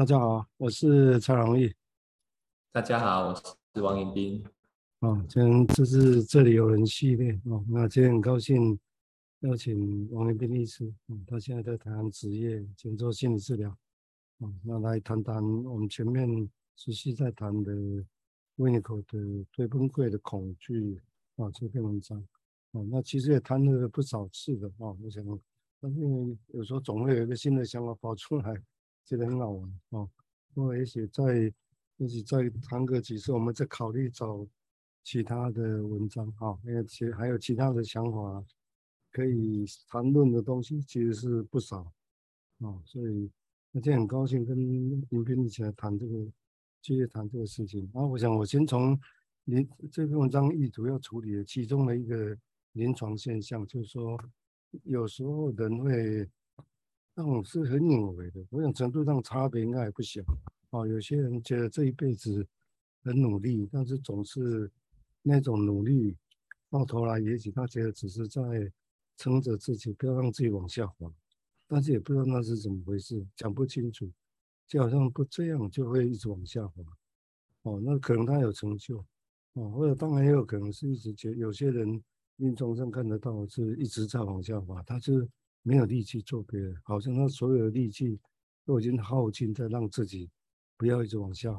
大家好，我是蔡荣义。大家好，我是王彦斌。哦，今天这是这里有人系列哦。那今天很高兴邀请王彦斌医师，嗯，他现在在台湾执业，兼做心理治疗。哦，那来谈谈我们前面持续在谈的维尼口的对崩溃的恐惧啊这篇文章。哦，那其实也谈了不少次的哦。我想，因为有时候总会有一个新的想法跑出来。觉得很好玩哦，我也许再也许再谈个几次，我们再考虑找其他的文章哈，而且还有其他的想法可以谈论的东西其实是不少哦，所以那今天很高兴跟彦斌一起来谈这个，继续谈这个事情。然后我想我先从临这篇文章意图要处理的其中的一个临床现象，就是说有时候人会。那种是很隐微的，我想程度上差别应该还不小。哦，有些人觉得这一辈子很努力，但是总是那种努力到头来，也许他觉得只是在撑着自己，不要让自己往下滑，但是也不知道那是怎么回事，讲不清楚，就好像不这样就会一直往下滑。哦，那可能他有成就，哦，或者当然也有可能是一直觉有些人临床上看得到是一直在往下滑，他是。没有力气做别的，好像他所有的力气都已经耗尽在让自己不要一直往下，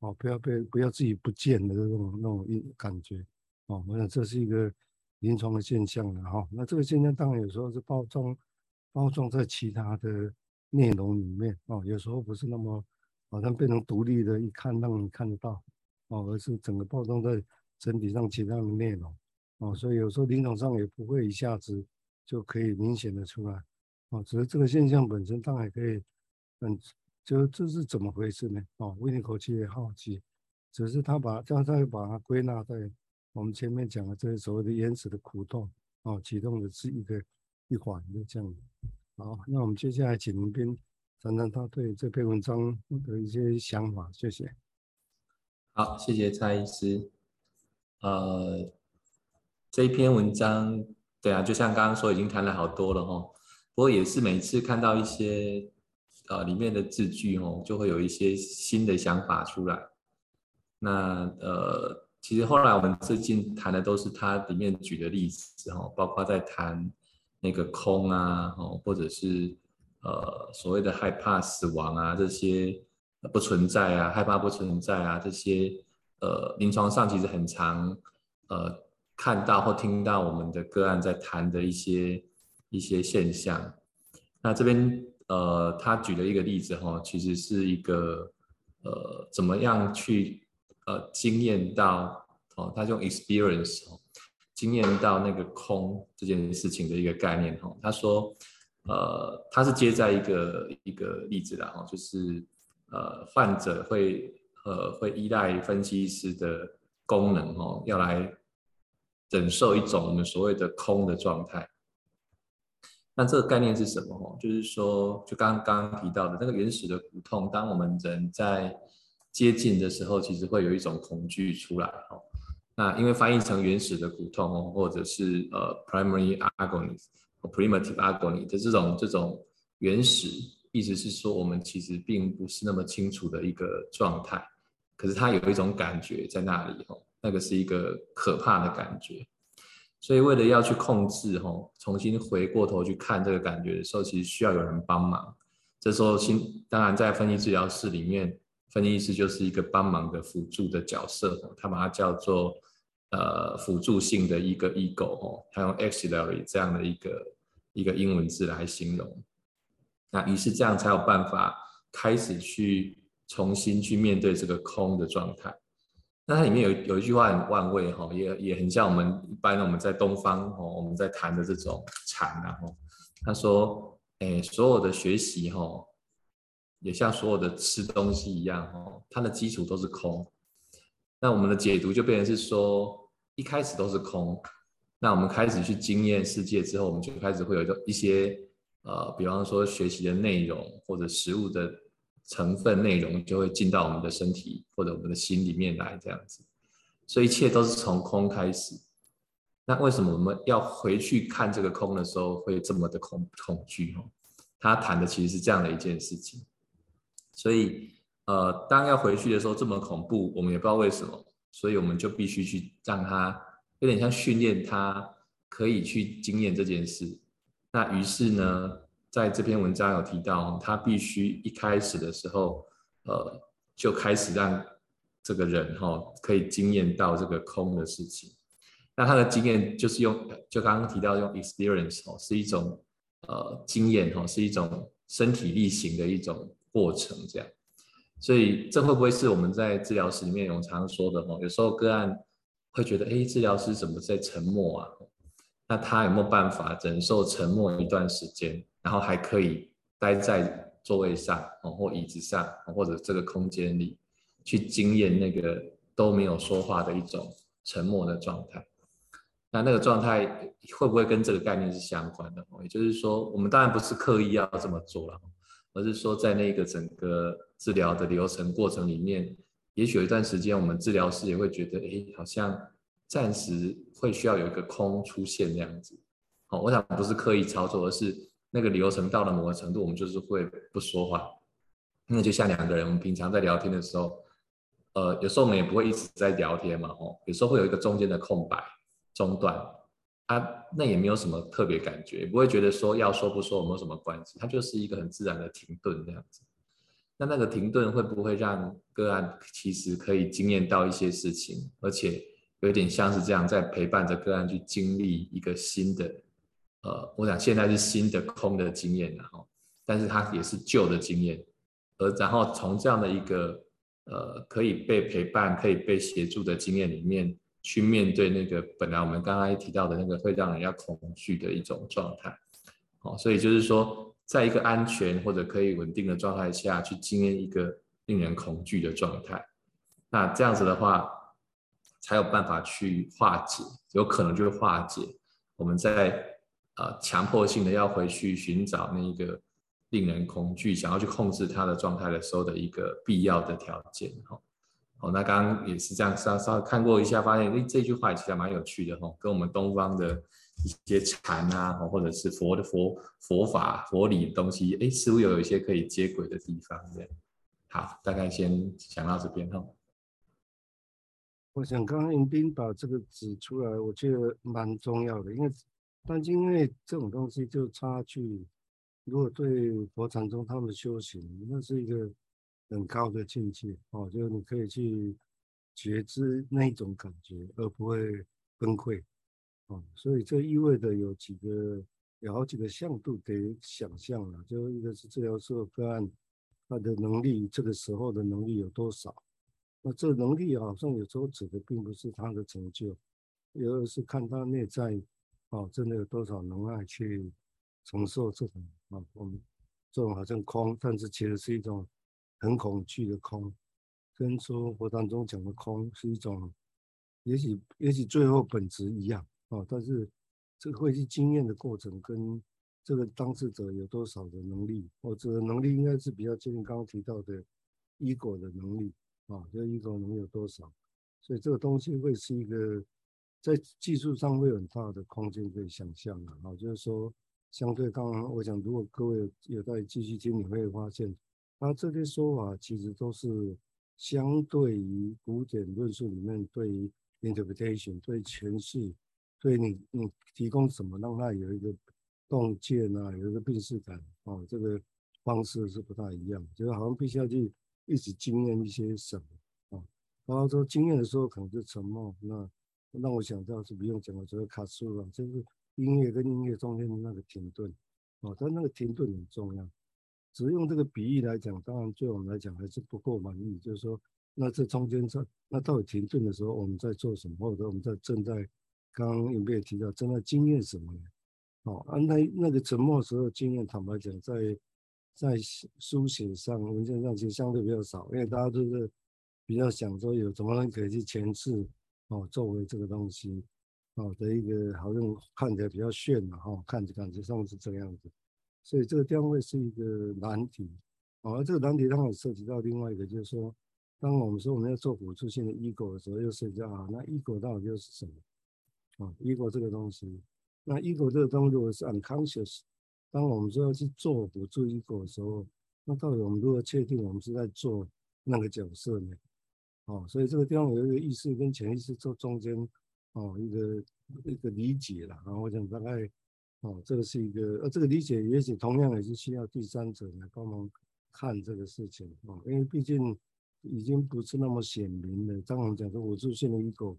哦，不要被不要自己不见的那种那种一感觉，哦，我想这是一个临床的现象了哈。那这个现象当然有时候是包装包装在其他的内容里面，哦，有时候不是那么好像变成独立的，一看让你看得到，哦，而是整个包装在整体上其他的内容，哦，所以有时候临床上也不会一下子。就可以明显的出来，哦，只是这个现象本身当然可以，嗯，就这是怎么回事呢？哦，维尼口气也好奇，只是他把这样再把它归纳在我们前面讲的这些所谓的原始的苦痛，哦，启动的是一个一环的这样。好，那我们接下来请彦斌谈谈他对这篇文章的一些想法，谢谢。好，谢谢蔡医师。呃，这篇文章。对啊，就像刚刚说，已经谈了好多了哈。不过也是每次看到一些呃里面的字句哦，就会有一些新的想法出来。那呃，其实后来我们最近谈的都是它里面举的例子哈，包括在谈那个空啊，哦，或者是呃所谓的害怕死亡啊这些不存在啊，害怕不存在啊这些呃临床上其实很常呃。看到或听到我们的个案在谈的一些一些现象，那这边呃，他举了一个例子哈，其实是一个呃，怎么样去呃经验到哦，他用 experience 哦经验到那个空这件事情的一个概念哈。他说呃，他是接在一个一个例子的哈，就是呃，患者会呃会依赖分析师的功能哦，要来。忍受一种我们所谓的空的状态，那这个概念是什么？就是说，就刚刚提到的那个原始的苦痛，当我们人在接近的时候，其实会有一种恐惧出来。哦那因为翻译成原始的苦痛哦，或者是呃 primary agony”、“primitive agony 的这种这种原始，意思是说我们其实并不是那么清楚的一个状态，可是它有一种感觉在那里哦。那个是一个可怕的感觉，所以为了要去控制吼，重新回过头去看这个感觉的时候，其实需要有人帮忙。这时候，新当然在分析治疗室里面，分析师就是一个帮忙的辅助的角色，他把它叫做呃辅助性的一个 ego 哦，他用 auxiliary 这样的一个一个英文字来形容。那于是这样才有办法开始去重新去面对这个空的状态。那它里面有有一句话很万味哈，也也很像我们一般我们在东方哦，我们在谈的这种禅啊。他说，哎，所有的学习哈，也像所有的吃东西一样哈，它的基础都是空。那我们的解读就变成是说，一开始都是空。那我们开始去经验世界之后，我们就开始会有一些呃，比方说学习的内容或者食物的。成分内容就会进到我们的身体或者我们的心里面来，这样子，所以一切都是从空开始。那为什么我们要回去看这个空的时候会这么的恐恐惧？哦，他谈的其实是这样的一件事情。所以呃，当要回去的时候这么恐怖，我们也不知道为什么，所以我们就必须去让他有点像训练他可以去经验这件事。那于是呢，在这篇文章有提到，他必须一开始的时候，呃，就开始让这个人哈、哦、可以经验到这个空的事情。那他的经验就是用，就刚刚提到用 experience 哦，是一种呃经验哦，是一种身体力行的一种过程这样。所以这会不会是我们在治疗室里面我们常常说的哦？有时候个案会觉得，哎，治疗师怎么在沉默啊？那他有没有办法忍受沉默一段时间，然后还可以待在座位上哦，或椅子上，或者这个空间里去经验那个都没有说话的一种沉默的状态？那那个状态会不会跟这个概念是相关的？也就是说，我们当然不是刻意要这么做了，而是说在那个整个治疗的流程过程里面，也许有一段时间，我们治疗师也会觉得，哎，好像暂时会需要有一个空出现这样子。好，我想不是刻意操作，而是那个流程到了某个程度，我们就是会不说话。那就像两个人，我们平常在聊天的时候，呃，有时候我们也不会一直在聊天嘛，哦，有时候会有一个中间的空白。中断，啊、那也没有什么特别感觉，不会觉得说要说不说有没有什么关系，它就是一个很自然的停顿这样子。那那个停顿会不会让个案其实可以惊艳到一些事情，而且有点像是这样在陪伴着个案去经历一个新的，呃，我想现在是新的空的经验然后，但是它也是旧的经验，而然后从这样的一个呃可以被陪伴、可以被协助的经验里面。去面对那个本来我们刚刚提到的那个会让人家恐惧的一种状态，哦，所以就是说，在一个安全或者可以稳定的状态下去经验一个令人恐惧的状态，那这样子的话，才有办法去化解，有可能就会化解我们在呃强迫性的要回去寻找那个令人恐惧、想要去控制它的状态的时候的一个必要的条件，哈。哦，那刚刚也是这样，稍稍看过一下，发现诶这句话其实还蛮有趣的哈，跟我们东方的一些禅啊，或者是佛的佛佛法佛理的东西，诶似乎有一些可以接轨的地方。这样，好，大概先讲到这边哈。我想刚刚迎宾把这个指出来，我觉得蛮重要的，因为但因为这种东西就差距，如果对佛禅宗他们修行，那是一个。很高的境界哦，就是你可以去觉知那一种感觉，而不会崩溃哦。所以这意味着有几个有好几个向度得想象了，就一个是治疗师的个案，他的能力这个时候的能力有多少？那这能力好像有时候指的并不是他的成就，而是看他内在哦，真的有多少能耐去承受这种啊，我们这种好像空，但是其实是一种。很恐惧的空，跟说佛当中讲的空是一种，也许也许最后本质一样啊，但是这个会是经验的过程，跟这个当事者有多少的能力，或者能力应该是比较接近刚刚提到的 ego 的能力啊，就一种能有多少，所以这个东西会是一个在技术上会有很大的空间可以想象的啊，就是说相对刚刚我想，如果各位有在继续听，你会发现。他这些说法其实都是相对于古典论述里面对于 interpretation 对诠释，对你你提供什么让他有一个洞见啊，有一个病识感啊，这个方式是不太一样，就是好像必须要去一直经验一些什么啊。然后说经验的时候可能就沉默，那让我想到是不用讲了，就是卡苏了，就是音乐跟音乐中间的那个停顿啊，但那个停顿很重要。只用这个比喻来讲，当然对我们来讲还是不够满意。就是说，那这中间在那到底停顿的时候，我们在做什么？或者我们在正在刚刚有没有提到正在经验什么呢？哦，啊，那那个沉默时候经验，坦白讲，在在书写上、文件上其实相对比较少，因为大家都是比较想说有什么人可以去诠释哦，作为这个东西哦的一个好像看起来比较炫嘛，哈，看着感觉上是这样子。所以这个定位是一个难题，而这个难题当然涉及到另外一个，就是说，当我们说我们要做辅助性的 ego 的时候，又涉及到啊，那 ego 到底又是什么？啊，ego 这个东西，那 ego 这个东西如果是 unconscious，当我们说要去做辅助 ego 的时候，那到底我们如何确定我们是在做那个角色呢？哦，所以这个地方有一个意识跟潜意识做中间哦一个一个理解了。然后我想大概哦，这个是一个呃，这个理解也许同样也是需要第三者来帮忙看这个事情哦，因为毕竟已经不是那么显明了。当我们讲说辅助性的 ego，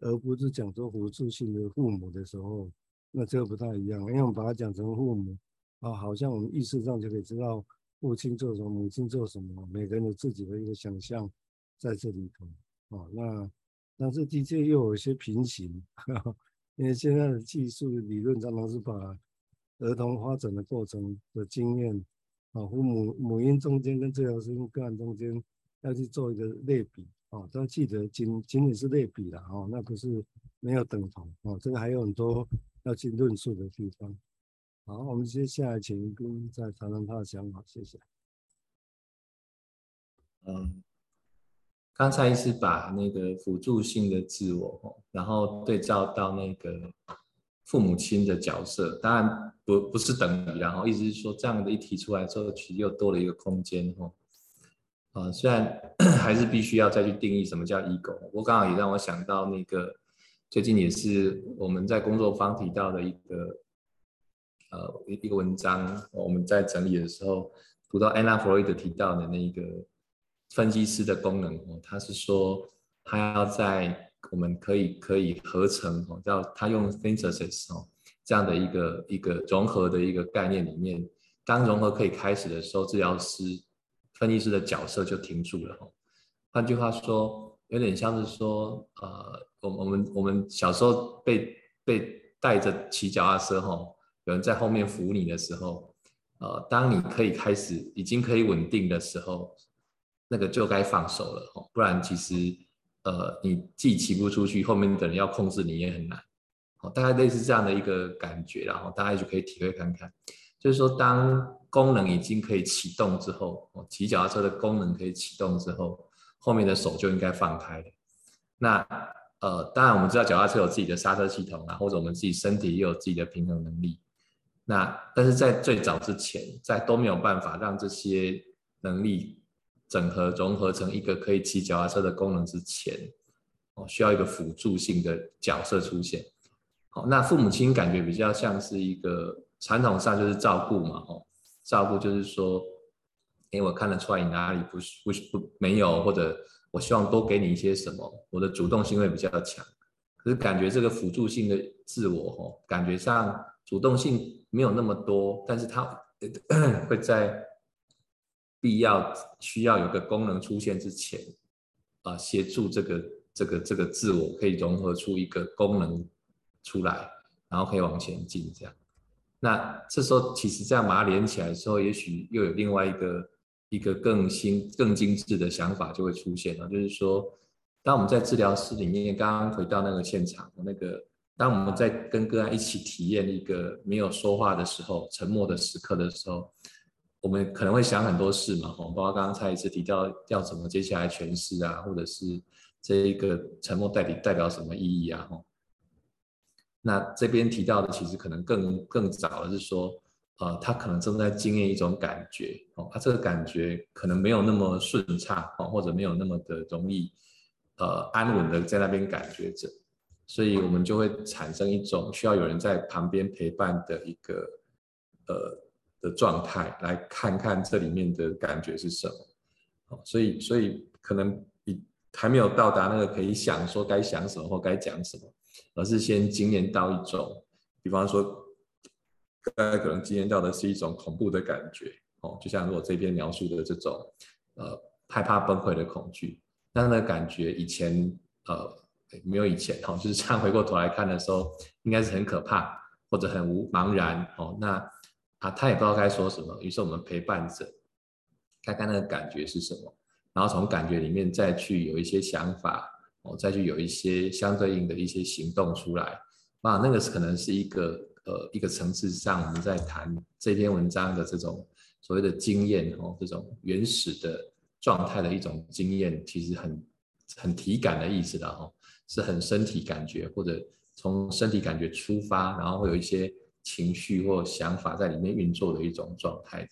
而不是讲说辅助性的父母的时候，那这个不太一样，因为我们把它讲成父母啊、哦，好像我们意识上就可以知道父亲做什么，母亲做什么，每个人有自己的一个想象。在这里头，哦，那但是的确又有一些平行，呵呵，因为现在的技术理论常常是把儿童发展的过程的经验，啊，和母母婴中间跟治疗师个案中间要去做一个类比，啊，但记得仅仅仅是类比了，啊，那不是没有等同，啊，这个还有很多要去论述的地方。好，我们接下来请一斌再谈谈他的想法，谢谢。嗯。刚才是把那个辅助性的自我，然后对照到那个父母亲的角色，当然不不是等于，然后意思是说这样的一提出来之后，其实又多了一个空间哦。啊，虽然 还是必须要再去定义什么叫 ego，不过刚好也让我想到那个最近也是我们在工作坊提到的一个呃一一个文章，我们在整理的时候读到安娜弗洛伊德提到的那个。分析师的功能哦，他是说他要在我们可以可以合成哦，叫他用 synthesis 哦这样的一个一个融合的一个概念里面，当融合可以开始的时候，治疗师、分析师的角色就停住了哦。换句话说，有点像是说，呃，我我们我们小时候被被带着骑脚踏车哈，有人在后面扶你的时候，呃，当你可以开始已经可以稳定的时候。那个就该放手了哦，不然其实，呃，你自己骑不出去，后面的人要控制你也很难，哦，大概类似这样的一个感觉，然后大家就可以体会看看，就是说，当功能已经可以启动之后，哦，骑脚踏车的功能可以启动之后，后面的手就应该放开了。那，呃，当然我们知道脚踏车有自己的刹车系统啊，或者我们自己身体也有自己的平衡能力。那，但是在最早之前，在都没有办法让这些能力。整合融合成一个可以骑脚踏车的功能之前，哦，需要一个辅助性的角色出现。好，那父母亲感觉比较像是一个传统上就是照顾嘛，哦，照顾就是说，因为我看得出来你哪里不不不没有，或者我希望多给你一些什么，我的主动性会比较强。可是感觉这个辅助性的自我，哦，感觉上主动性没有那么多，但是他会在。必要需要有个功能出现之前，啊，协助这个这个这个自我可以融合出一个功能出来，然后可以往前进这样。那这时候其实这样把它连起来的时候，也许又有另外一个一个更新更精致的想法就会出现了，就是说，当我们在治疗室里面，刚刚回到那个现场，那个当我们在跟个案一起体验一个没有说话的时候，沉默的时刻的时候。我们可能会想很多事嘛，吼，包括刚刚蔡医师提到要怎么接下来诠释啊，或者是这一个沉默代表代表什么意义啊，吼。那这边提到的其实可能更更早的是说，呃，他可能正在经验一种感觉，哦，他这个感觉可能没有那么顺畅，哦，或者没有那么的容易，呃，安稳的在那边感觉着，所以我们就会产生一种需要有人在旁边陪伴的一个，呃。的状态来看看这里面的感觉是什么，所以所以可能你还没有到达那个可以想说该想什么或该讲什么，而是先经验到一种，比方说，大家可能经验到的是一种恐怖的感觉，哦，就像我这边描述的这种，呃，害怕崩溃的恐惧，那那感觉以前呃没有以前哦，就是这样回过头来看的时候，应该是很可怕或者很无茫然哦，那。啊，他也不知道该说什么，于是我们陪伴着，看看那个感觉是什么，然后从感觉里面再去有一些想法，哦，再去有一些相对应的一些行动出来。啊，那个是可能是一个呃一个层次上我们在谈这篇文章的这种所谓的经验哦，这种原始的状态的一种经验，其实很很体感的意思的哦，是很身体感觉或者从身体感觉出发，然后会有一些。情绪或想法在里面运作的一种状态，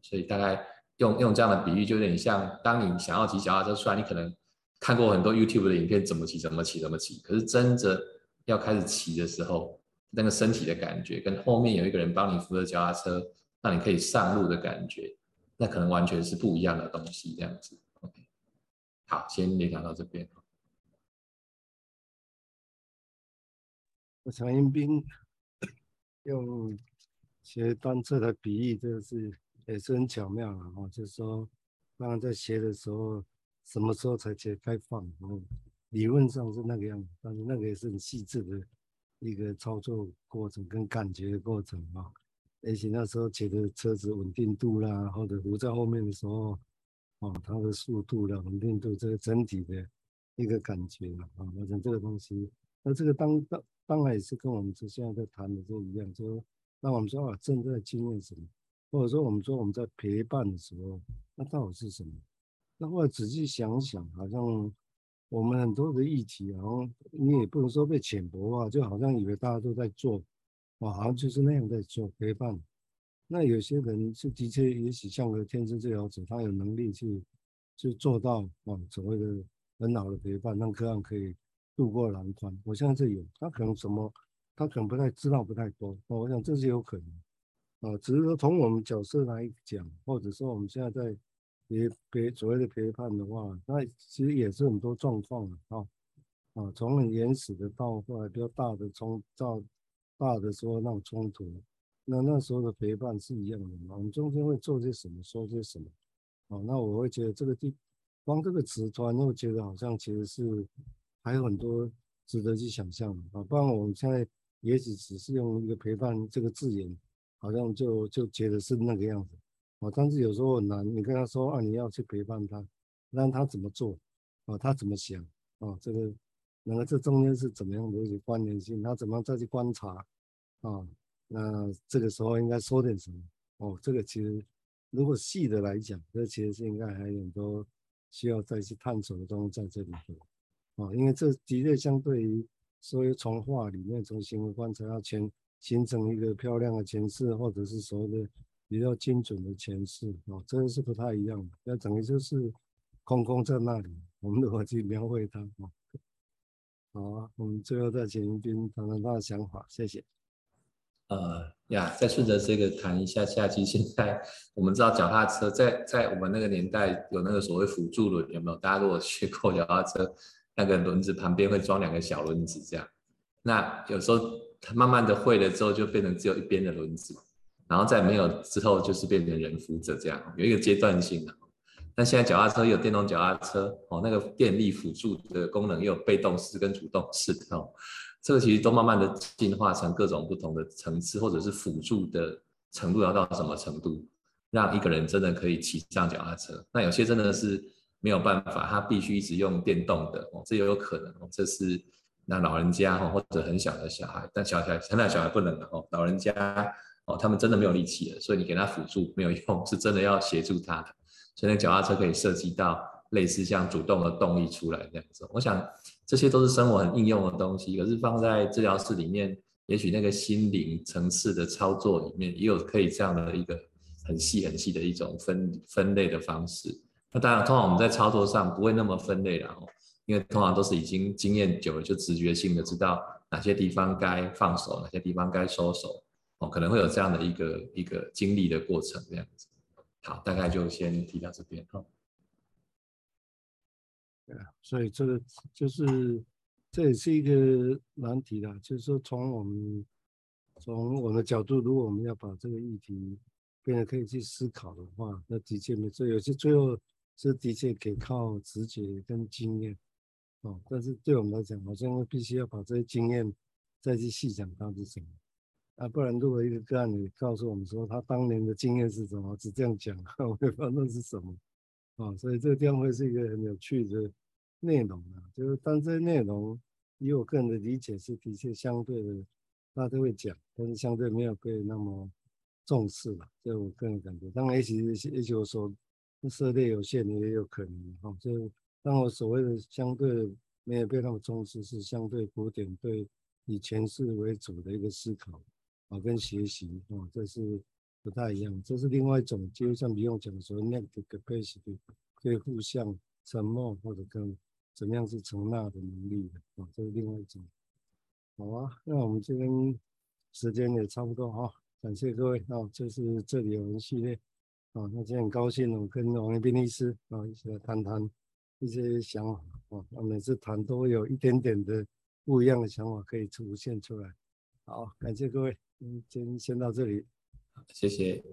所以大概用用这样的比喻，就有点像当你想要骑脚踏车出来，你可能看过很多 YouTube 的影片，怎么骑怎么骑怎么骑，可是真的要开始骑的时候，那个身体的感觉跟后面有一个人帮你扶着脚踏车，让你可以上路的感觉，那可能完全是不一样的东西，这样子。OK，好，先联想到这边。我常英斌用学单车的比喻，这个是也是很巧妙了哈。就是说，当然在学的时候，什么时候才学开放？嗯，理论上是那个样子，但是那个也是很细致的一个操作过程跟感觉的过程啊。而且那时候觉得车子稳定度啦，或者扶在后面的时候，哦，它的速度啦、稳定度，这个整体的一个感觉啊。我想这个东西，那这个当当。当然也是跟我们这现在在谈的这一样，就那我们说啊，正在经验什么，或者说我们说我们在陪伴的时候，那到底是什么？那后来仔细想想，好像我们很多的议题，好像你也不能说被浅薄化，就好像以为大家都在做，啊，好像就是那样在做陪伴。那有些人是的确，也许像个天生治疗者，他有能力去去做到啊，所谓的很好的陪伴，让个案可以。渡过难关，我相信这有，他可能什么，他可能不太知道，不太多。我想这是有可能，啊，只是说从我们角色来讲，或者说我们现在在陪陪所谓的陪伴的话，那其实也是很多状况的啊，啊，从很原始的到后来比较大的冲到大的时候那种冲突，那那时候的陪伴是一样的嘛？我们中间会做些什么，说些什么，啊，那我会觉得这个地光这个词，突然会觉得好像其实是。还有很多值得去想象的啊，不然我们现在也许只是用一个陪伴这个字眼，好像就就觉得是那个样子啊。但是有时候很难，你跟他说啊，你要去陪伴他，让他怎么做啊，他怎么想啊，这个那么这中间是怎么样的一个关联性，他怎么样再去观察啊？那这个时候应该说点什么？哦，这个其实如果细的来讲，这其实是应该还有很多需要再去探索的东西在这里头。啊，因为这的确相对于所有从画里面从行为观察要全形成一个漂亮的诠释，或者是所谓的比较精准的诠释，啊，这个是不太一样的。那等于就是空空在那里，我们如何去描绘它？啊，好啊，我们最后再请一斌谈谈他的想法，谢谢。呃呀，再顺着这个谈一下下期。现在我们知道脚踏车在在我们那个年代有那个所谓辅助轮，有没有？大家如果学过脚踏车。那个轮子旁边会装两个小轮子，这样。那有时候它慢慢的会了之后，就变成只有一边的轮子，然后再没有之后，就是变成人扶着这样，有一个阶段性的。但现在脚踏车有电动脚踏车哦，那个电力辅助的功能又有被动式跟主动式哦，这个其实都慢慢的进化成各种不同的层次，或者是辅助的程度要到什么程度，让一个人真的可以骑上脚踏车。那有些真的是。没有办法，他必须一直用电动的哦，这也有可能哦。这是那老人家哈，或者很小的小孩，但小小现在小孩不能了哦。老人家哦，他们真的没有力气了，所以你给他辅助没有用，是真的要协助他的。所以那脚踏车可以设计到类似像主动的动力出来这样子。我想这些都是生活很应用的东西，可是放在治疗室里面，也许那个心灵层次的操作里面，也有可以这样的一个很细很细的一种分分类的方式。那当然，通常我们在操作上不会那么分类了哦，因为通常都是已经经验久了，就直觉性的知道哪些地方该放手，哪些地方该收手哦，可能会有这样的一个一个经历的过程这样子。好，大概就先提到这边哈。所以这个就是这也是一个难题啦，就是说从我们从我的角度，如果我们要把这个议题变得可以去思考的话，那的确没错，有些最后。这的确可以靠直觉跟经验，哦，但是对我们来讲，好像必须要把这些经验再去细讲它是什么，啊，不然如果一个个案你告诉我们说他当年的经验是什么，只这样讲，我也不知道那是什么，啊，所以这个地方会是一个很有趣的内容啊，就是但这些内容以我个人的理解是的确相对的，大家都会讲，但是相对没有被那么重视了，就我个人感觉，当然也许也许我说。涉猎有限，也有可能哈。就当我所谓的相对没有被那么重视，是相对古典对以前世为主的一个思考啊，跟学习啊，这是不太一样，这是另外一种，就像比如讲说那个 capacity 可以互相沉默或者跟怎么样是承纳的能力的啊，这是另外一种。好啊，那我们这边时间也差不多哈，感谢各位啊，这是这里有人系列啊，那今天很高兴我跟王彦斌律师啊一起来谈谈一些想法啊，那每次谈都会有一点点的不一样的想法可以出现出来。好，感谢各位，今天先到这里。谢谢。